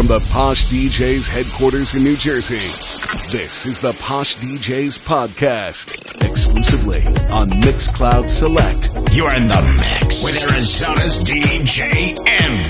From the Posh DJs headquarters in New Jersey, this is the Posh DJs podcast, exclusively on Mixcloud Select. You're in the mix with Arizona's DJ M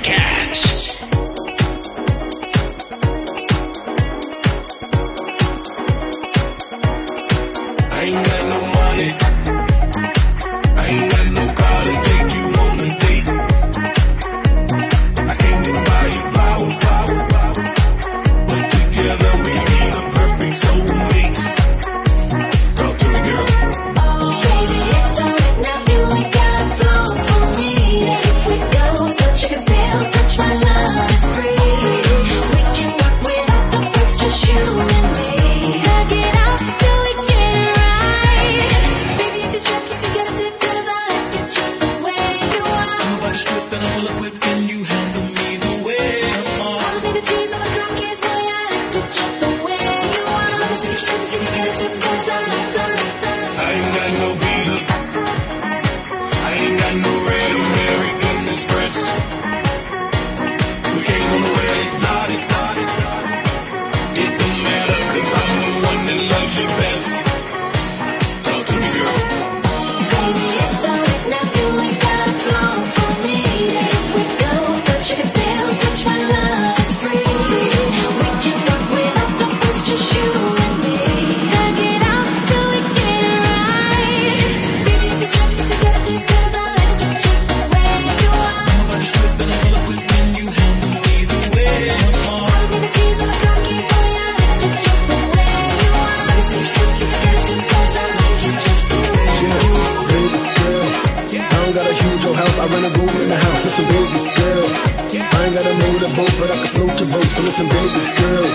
down. Listen, baby girl. I ain't got a motorboat, but I can float your boat. So listen, baby girl.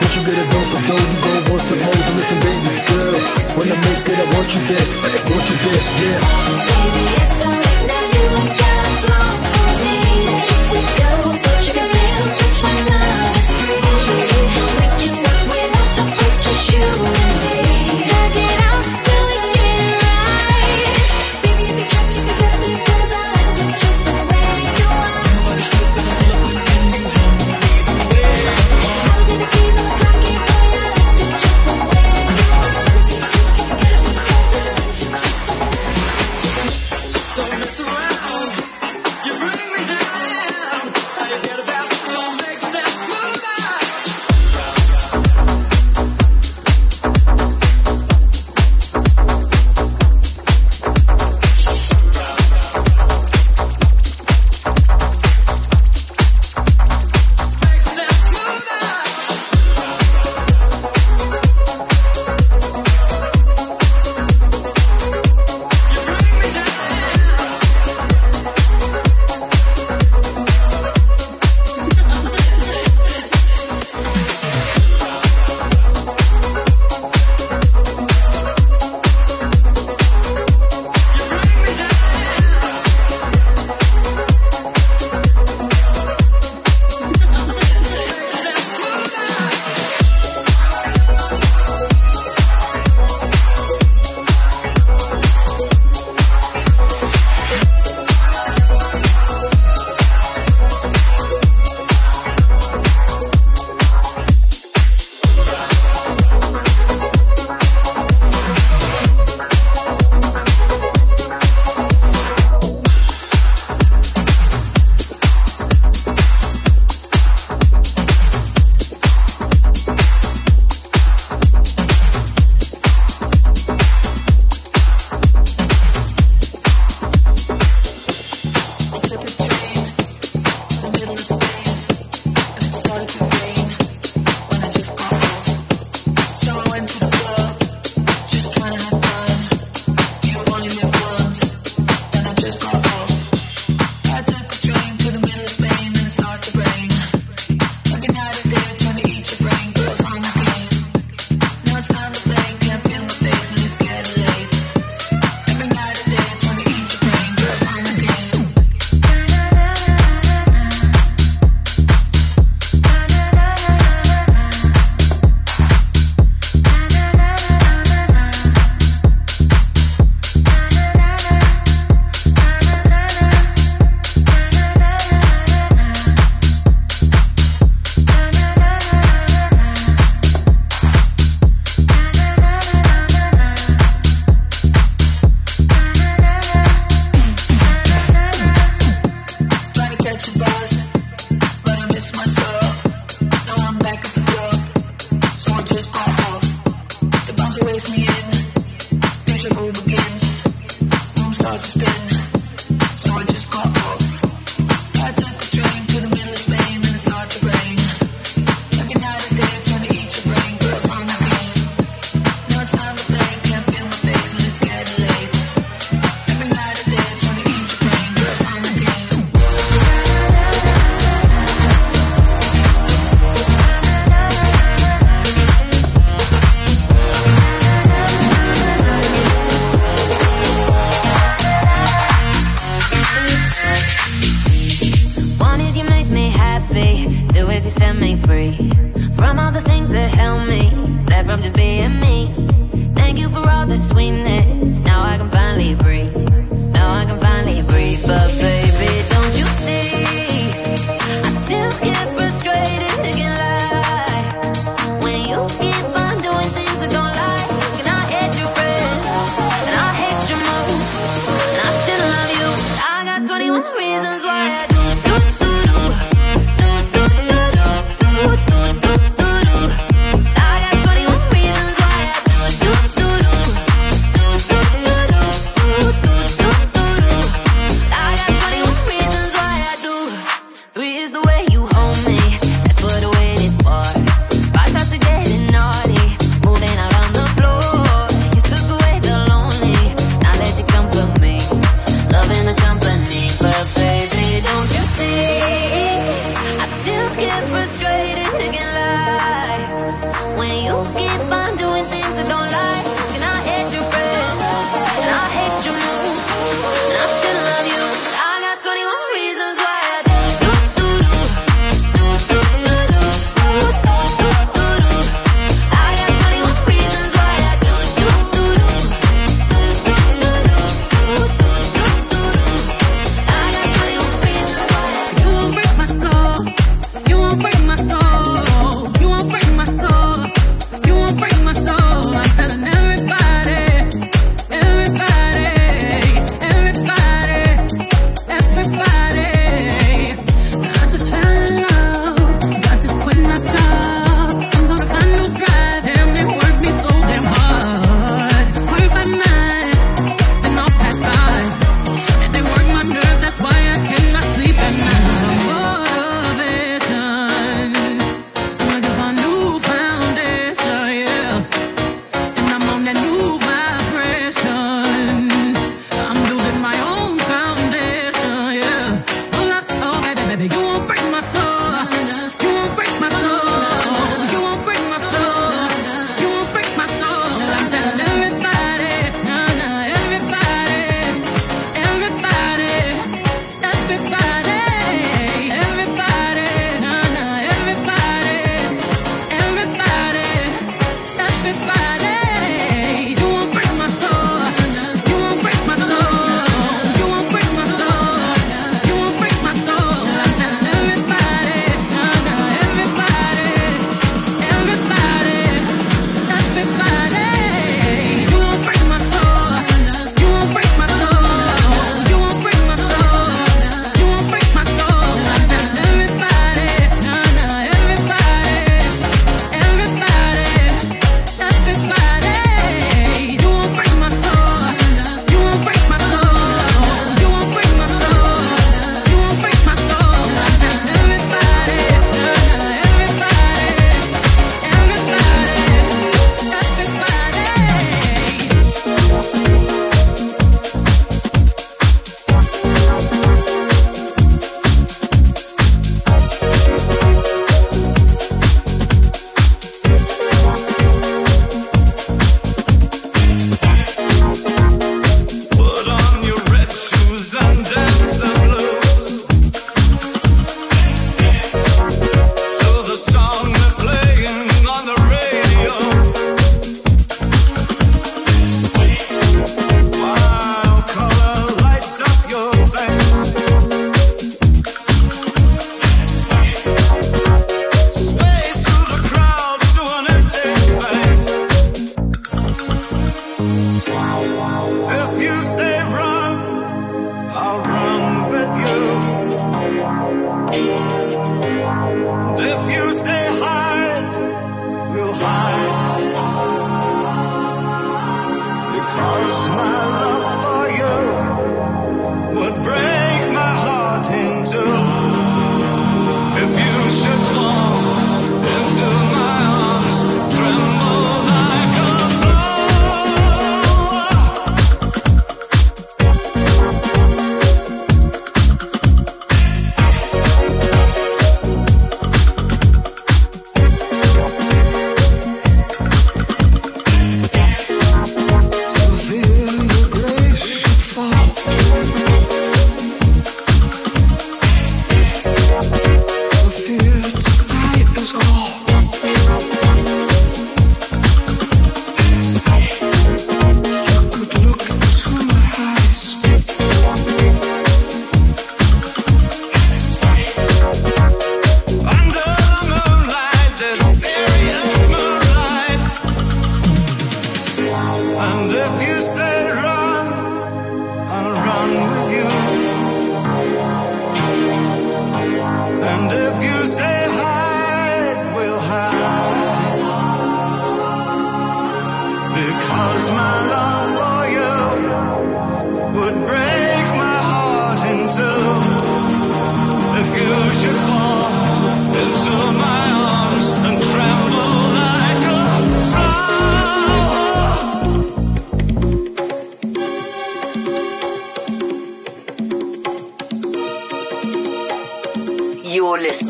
Once you get a dose of dough, you go want some more. So listen, baby girl. When I make it, I want you there. I want you there, yeah. Baby, it's alright now. You ain't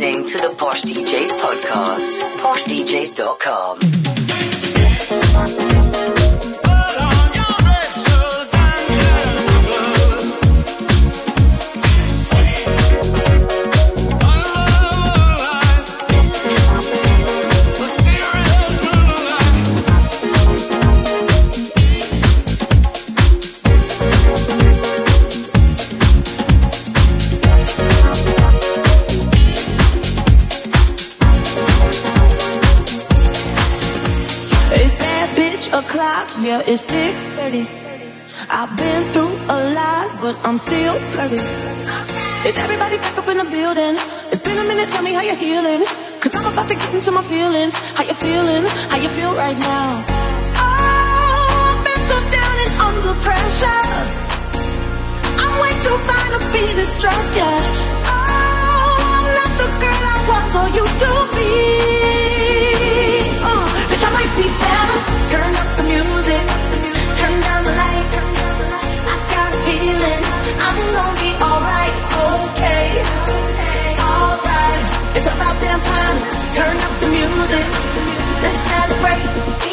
listening to the Posh DJs podcast. PoshDJs.com. it's thick 30. I've been through a lot, but I'm still flirty. Is everybody back up in the building? It's been a minute, tell me how you're healing. Cause I'm about to get into my feelings. How you feeling? How you feel right now? Oh, I've been so down and under pressure. I'm way too fine to be distressed, yeah. Oh, I'm not the girl I was or used to be. Turn up the music. Let's celebrate,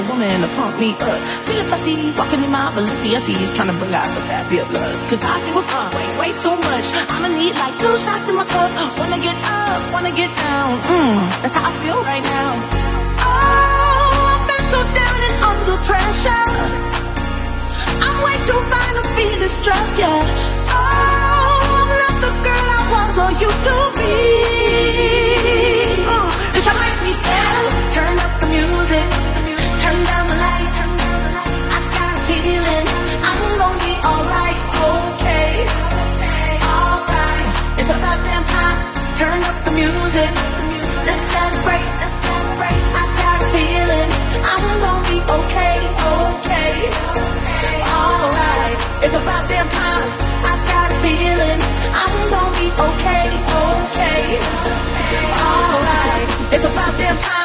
man woman to pump me up. Feeling fussy, walking in my Balenciennes, trying to bring out the beer. Cause I give a fuck way, way too much. I'ma need like two shots in my cup. Wanna get up, wanna get down. Mmm, that's how I feel right now. Oh, I've been so down and under pressure. I'm way too fine to be distressed, yeah. Oh, I'm not the girl I was or used to be. Turn up the music. Let's celebrate, let's celebrate. I got a feeling I'm gonna be okay, okay, alright. It's about damn time. I got a feeling I'm gonna be okay, okay, alright. It's about damn time.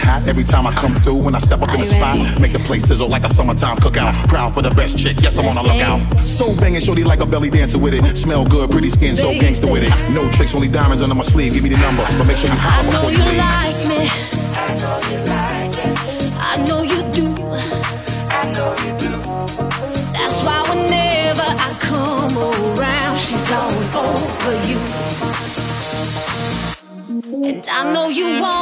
Hot every time I come through. When I step up in the spot, make the place sizzle like a summertime cookout. Proud for the best chick, yes, I'm on the lookout. So banging, shorty like a belly dancer with it. Smell good, pretty skin, so gangster with it. No tricks, only diamonds under my sleeve. Give me the number, but make sure you I holler know before you you leave. like me. I know you like it. I know you do. I know you do. That's why whenever I come around, she's all over you. And I know you want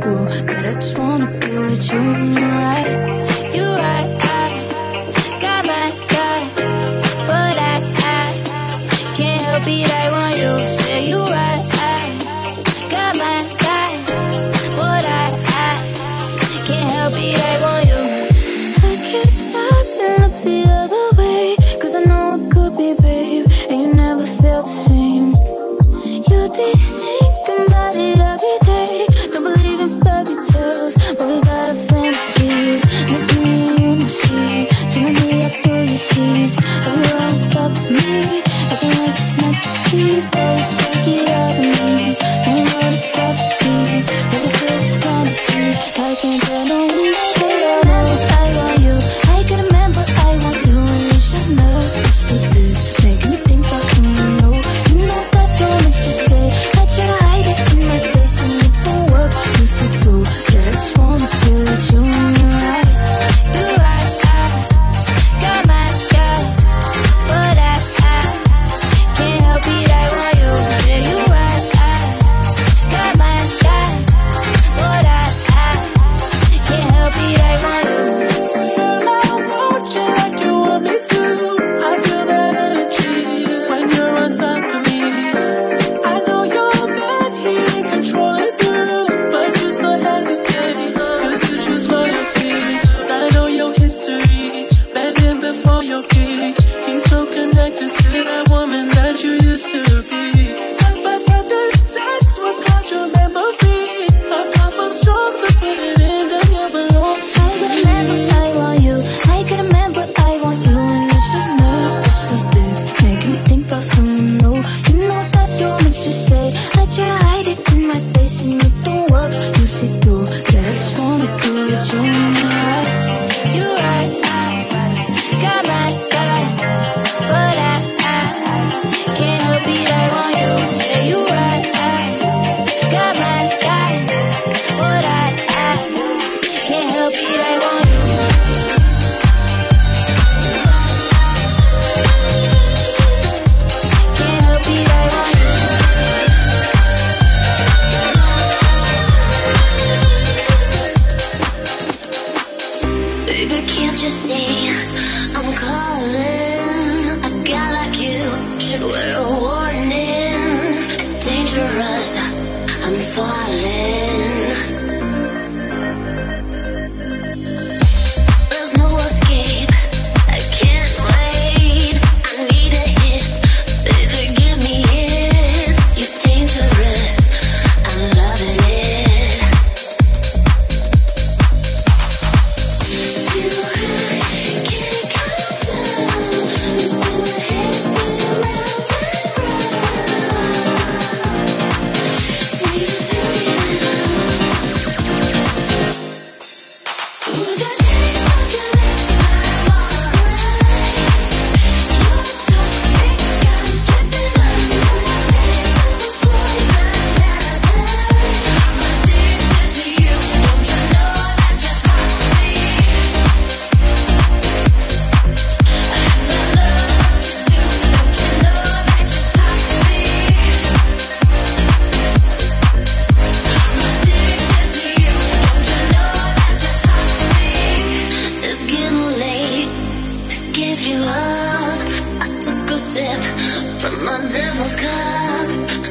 go. That I just wanna be with you in your eyes.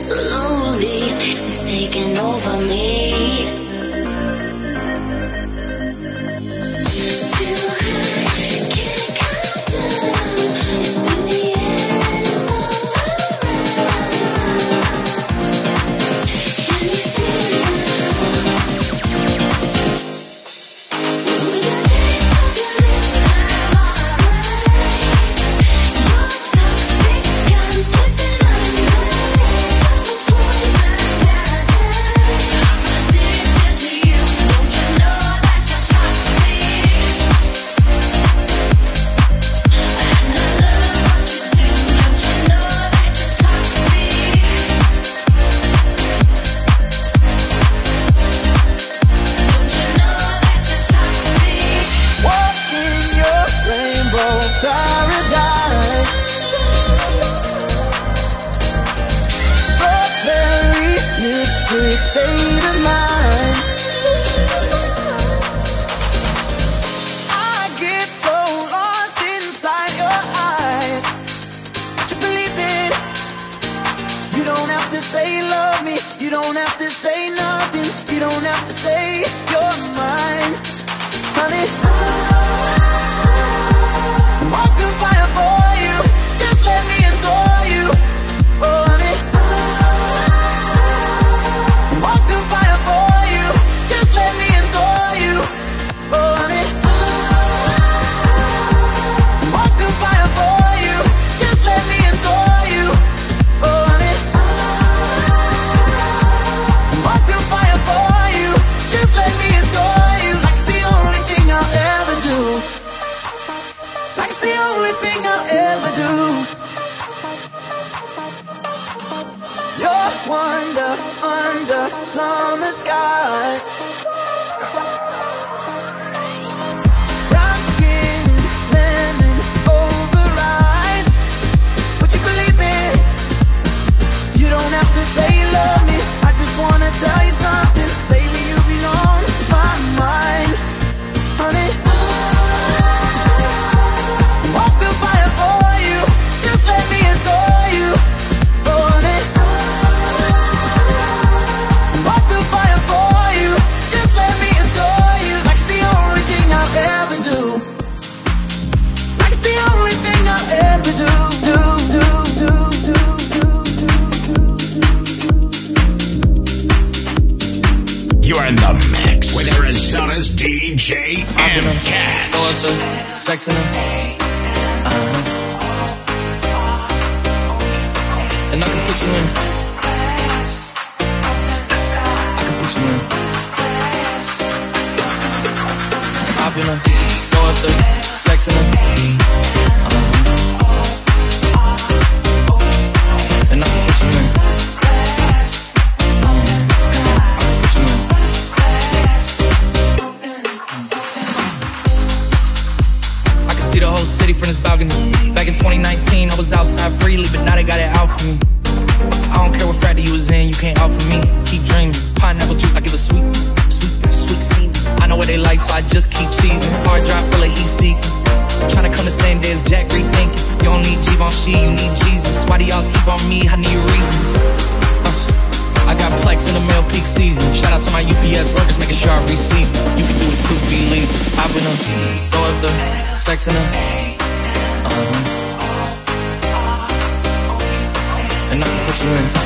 Slowly, it's taking over me. Have to say you love me. I just wanna tell you DJ M. Cat. Throw up the sex in them. Uh-huh. And I can put you in. I can put you in. In them. Throw up the now they got it out for me. I don't care what Friday you was in, you can't offer me. Keep dreaming. Pineapple juice, I give a sweet, sweet, sweet seed. I know what they like, so I just keep cheesing. Hard drive full of heat seeking. Tryna come the same day as Jack rethinking. You don't need Givenchy, you need Jesus. Why do y'all sleep on me? I need reasons. Uh, I got Plex in the mail peak season. Shout out to my UPS workers, making sure I receive. You can do it too, believe. I've been a throw up the sex in them. Uh-huh. And Put you in.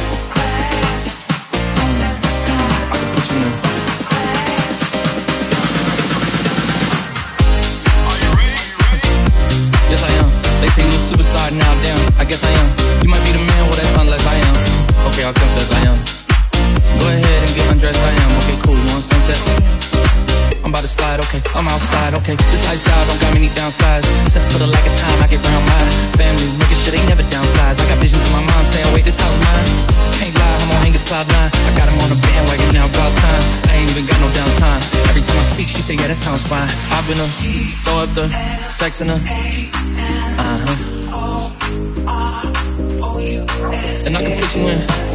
Sex in her. Uh huh. And I can put you in.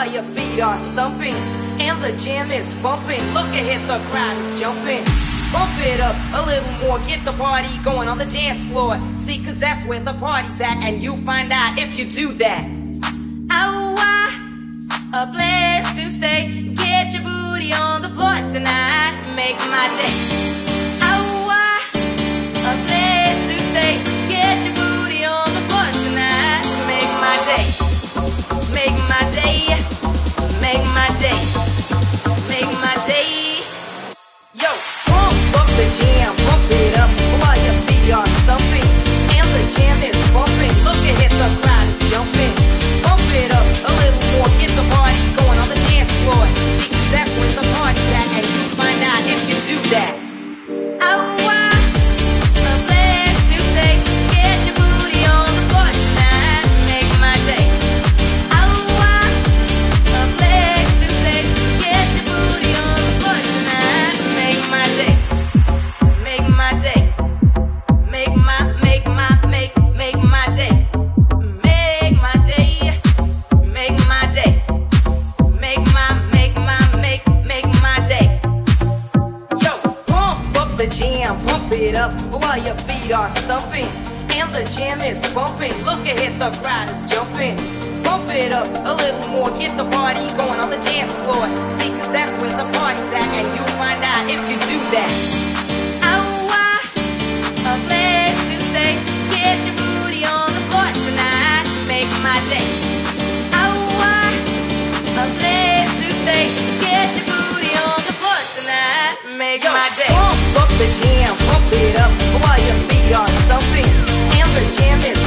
floor, your feet are stumping, and the jam is bumping. Look ahead, the crowd is jumping. Bump it up a little more, get the party going on the dance floor. See, cause that's where the party's at, and you find out if you do that. we are stumping, and the jam is bumping. Look ahead, the crowd is jumping. Bump it up a little more, get the party going on the dance floor. See, cause that's where the party's at, and you'll find out if you do that. Make my day. Oh, the jam, pump it up while your feet are stumping. And the jam is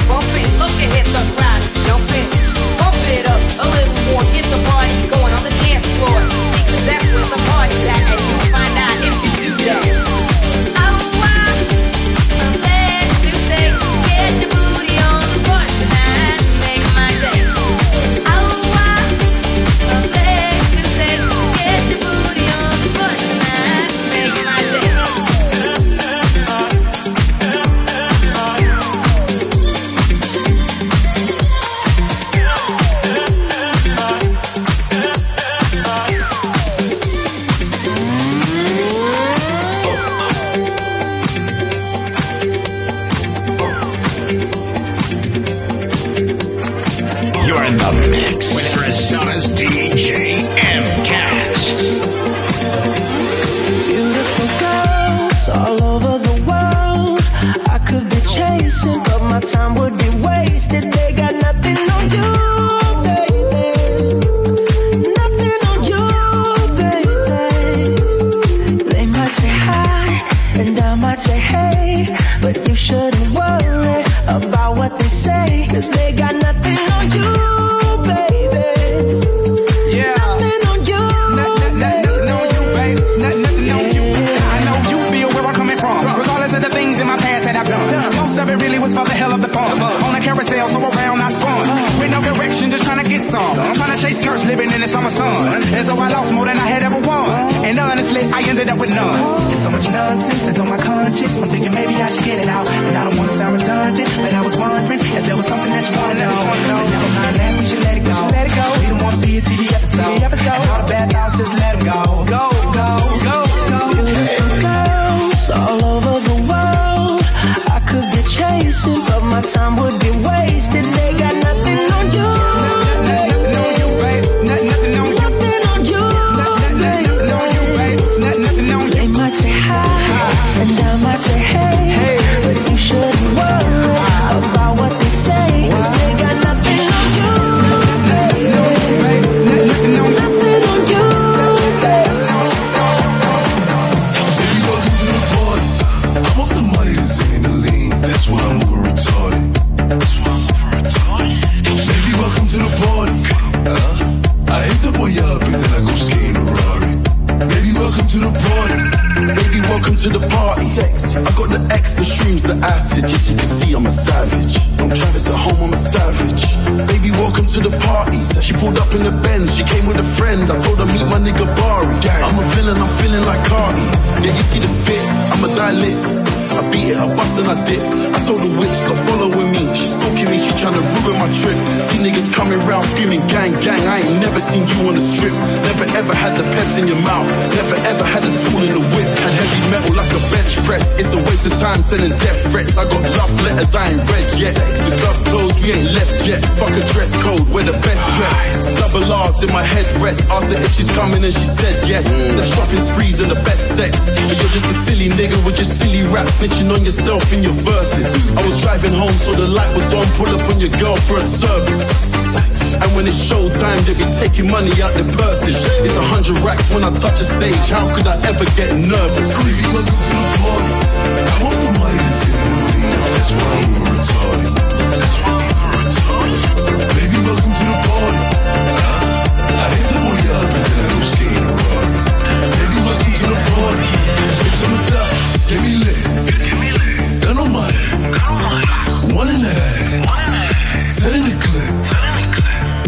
So I'm thinking maybe I should get it out. And I don't want to sound redundant, but I was wondering if there was something that you wanted to know. No, never mind that, we should let it go. We, let it go. we don't want to be a TV episode. TV episode. all the bad thoughts, just let them go. Letters I ain't read yet. The club closed, we ain't left yet. Fuck a dress code, we're the best dress. Double R's in my headrest. Asked her if she's coming and she said yes. The shopping sprees and the best sex. But you're just a silly nigga with your silly raps snitching on yourself in your verses. I was driving home, so the light was on. Pull up on your girl for a service. And when it's showtime, they be taking money out their purses. It's a hundred racks when I touch a stage. How could I ever get nervous? Baby, welcome to the party. I'm off the Xandaline. That's why I'm retarded. Baby, welcome to the party. I hit the boy up and then I go skating a Rari. Baby, welcome to the party. Take some of that, get me lit. Gun on my head. One and a half. Ten in the clip.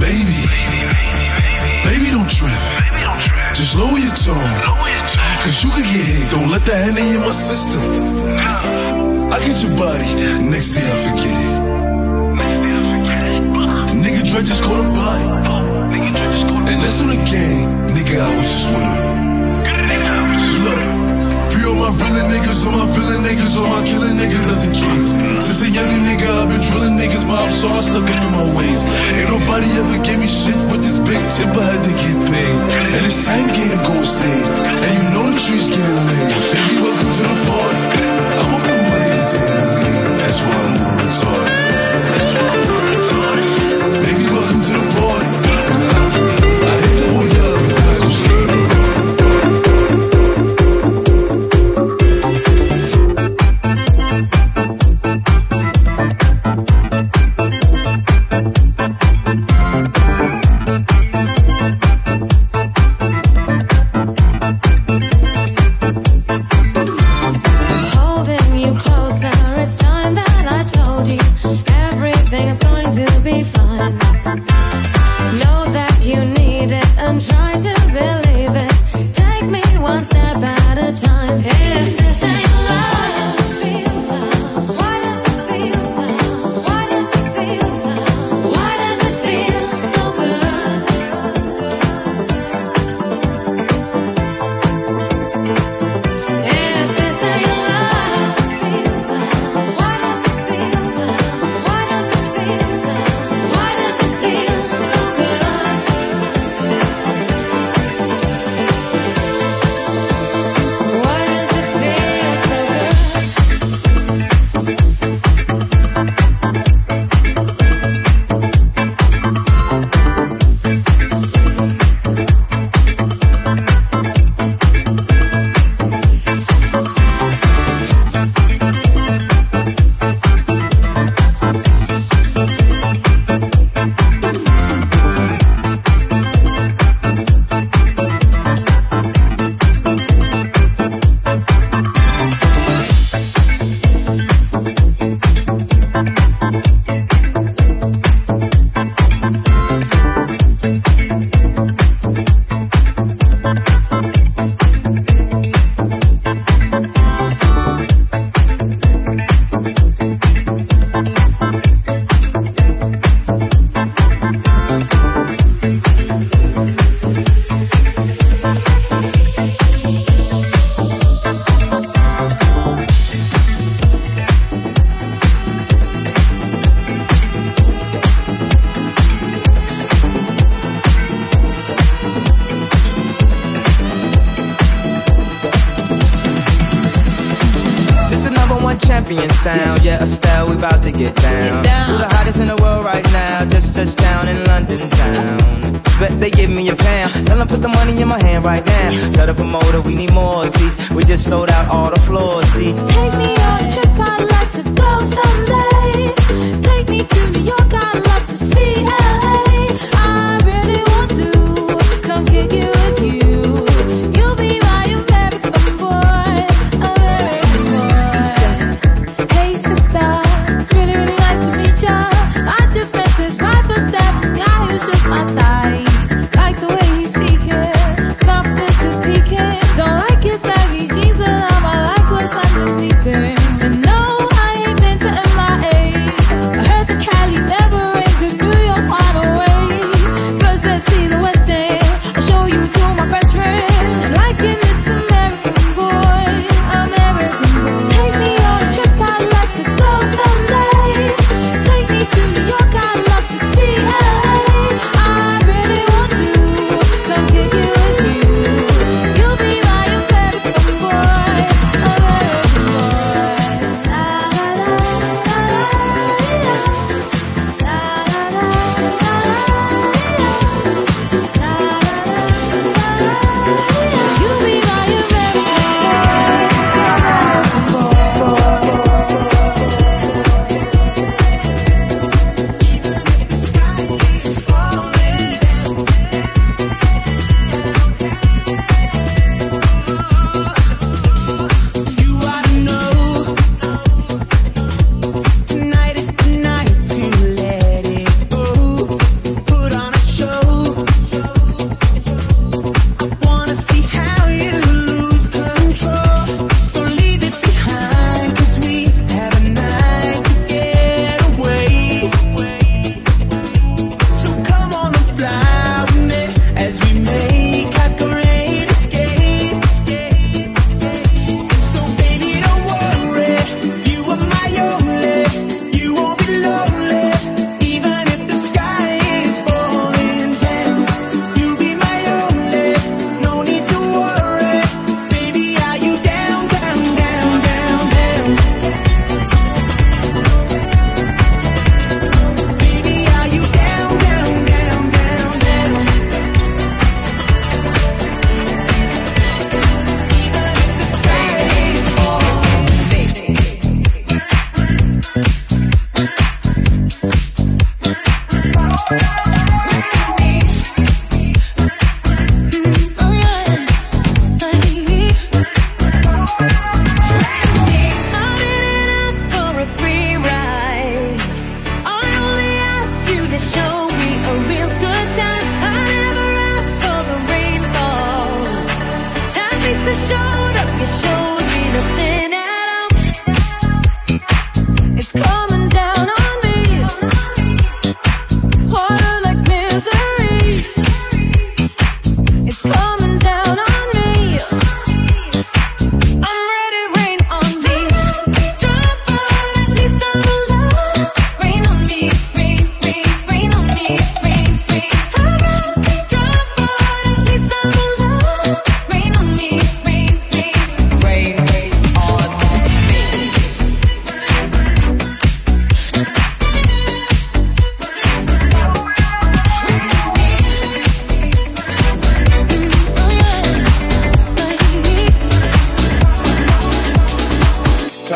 Baby. Baby, don't trip. Just lower your tone. Cause you could get hit. Don't let that henny in my system. I get your body. Next day I forget it. Nigga Dre just caught a body. And that's on the game. Nigga, I was just with him. Look. Free all my villain niggas, all my villain niggas, all my killing niggas at the kids. Since a younger nigga, I've been drilling niggas, mom, so I stuck up in my ways. Ain't nobody ever gave me shit with this big tip, I had to get paid. And it's time getting go on stage. And you know the trees getting laid. Baby, welcome to the party. I'm the champion sound. Yeah, Estelle, we about to get down. We're the hottest in the world right now. Just touched down in London town. Bet they give me a pound. Tell them put the money in my hand right now. Yes. Tell the promoter we need more seats. We just sold out all the floor seats. Take me on a trip, I'd like to go someday. Take me to New York, I'd love to.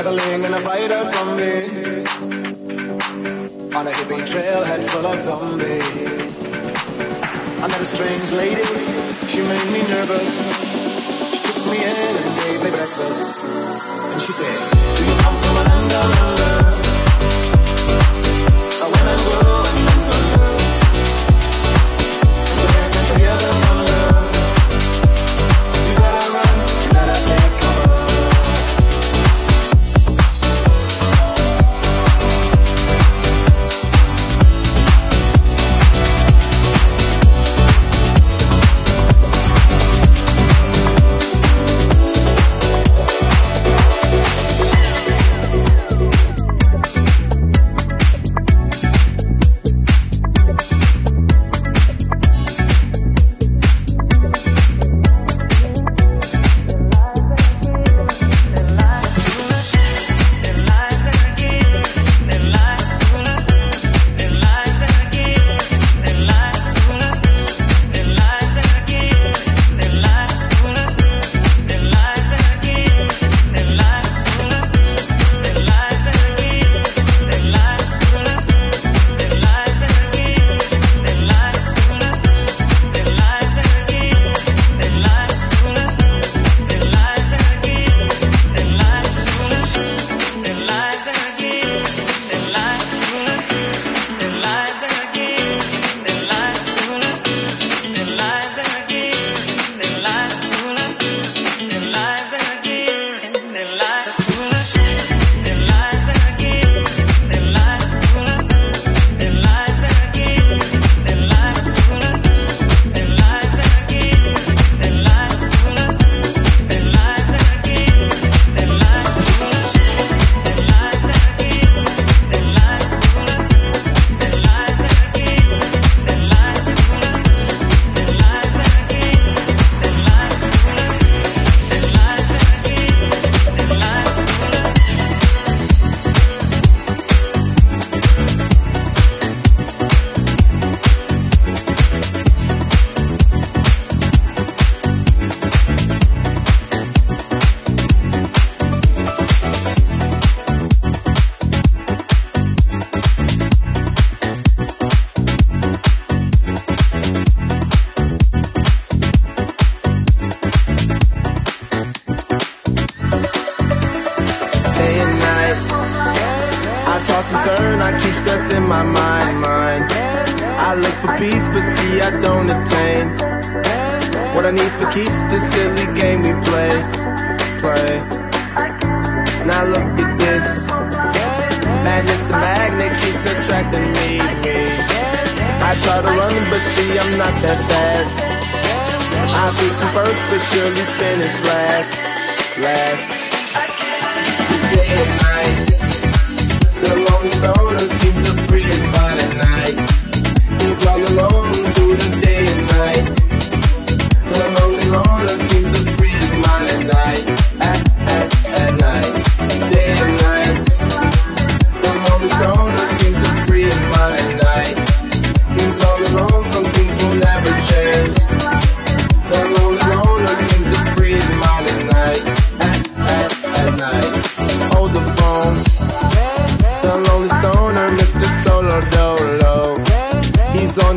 juggling and a fight up on. On a hippie trailhead full of zombies. I met a strange lady, she made me nervous. She took me in and gave me breakfast. And she said, Do you come from a under?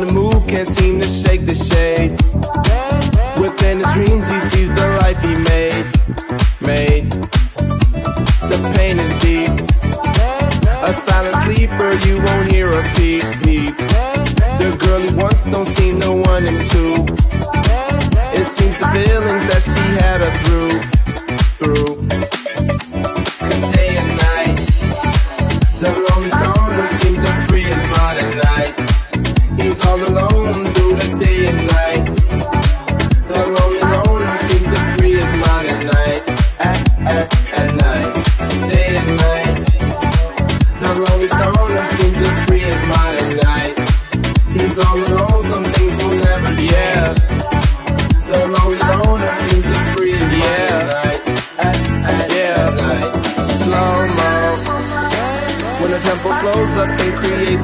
to move, can't seem to shake the shade. Within his dreams, he sees the life he made. Made. The pain is deep. A silent sleeper, you won't hear a peep, peep. The girl he wants don't seem the one and two. It seems the feelings that she had are through, through.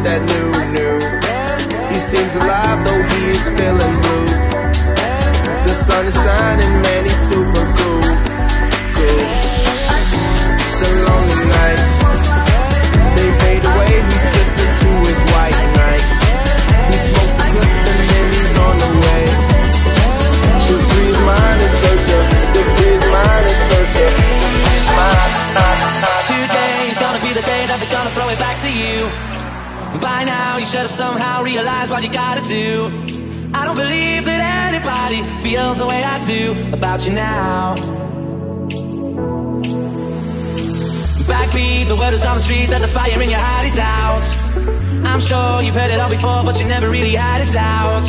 that new, new. He seems alive though he is feeling blue. The sun is shining should have somehow realized what you gotta do. I don't believe that anybody feels the way I do about you now. Backbeat, the word is on the street that the fire in your heart is out. I'm sure you've heard it all before, but you never really had a doubt.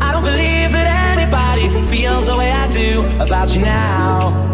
I don't believe that anybody feels the way I do about you now.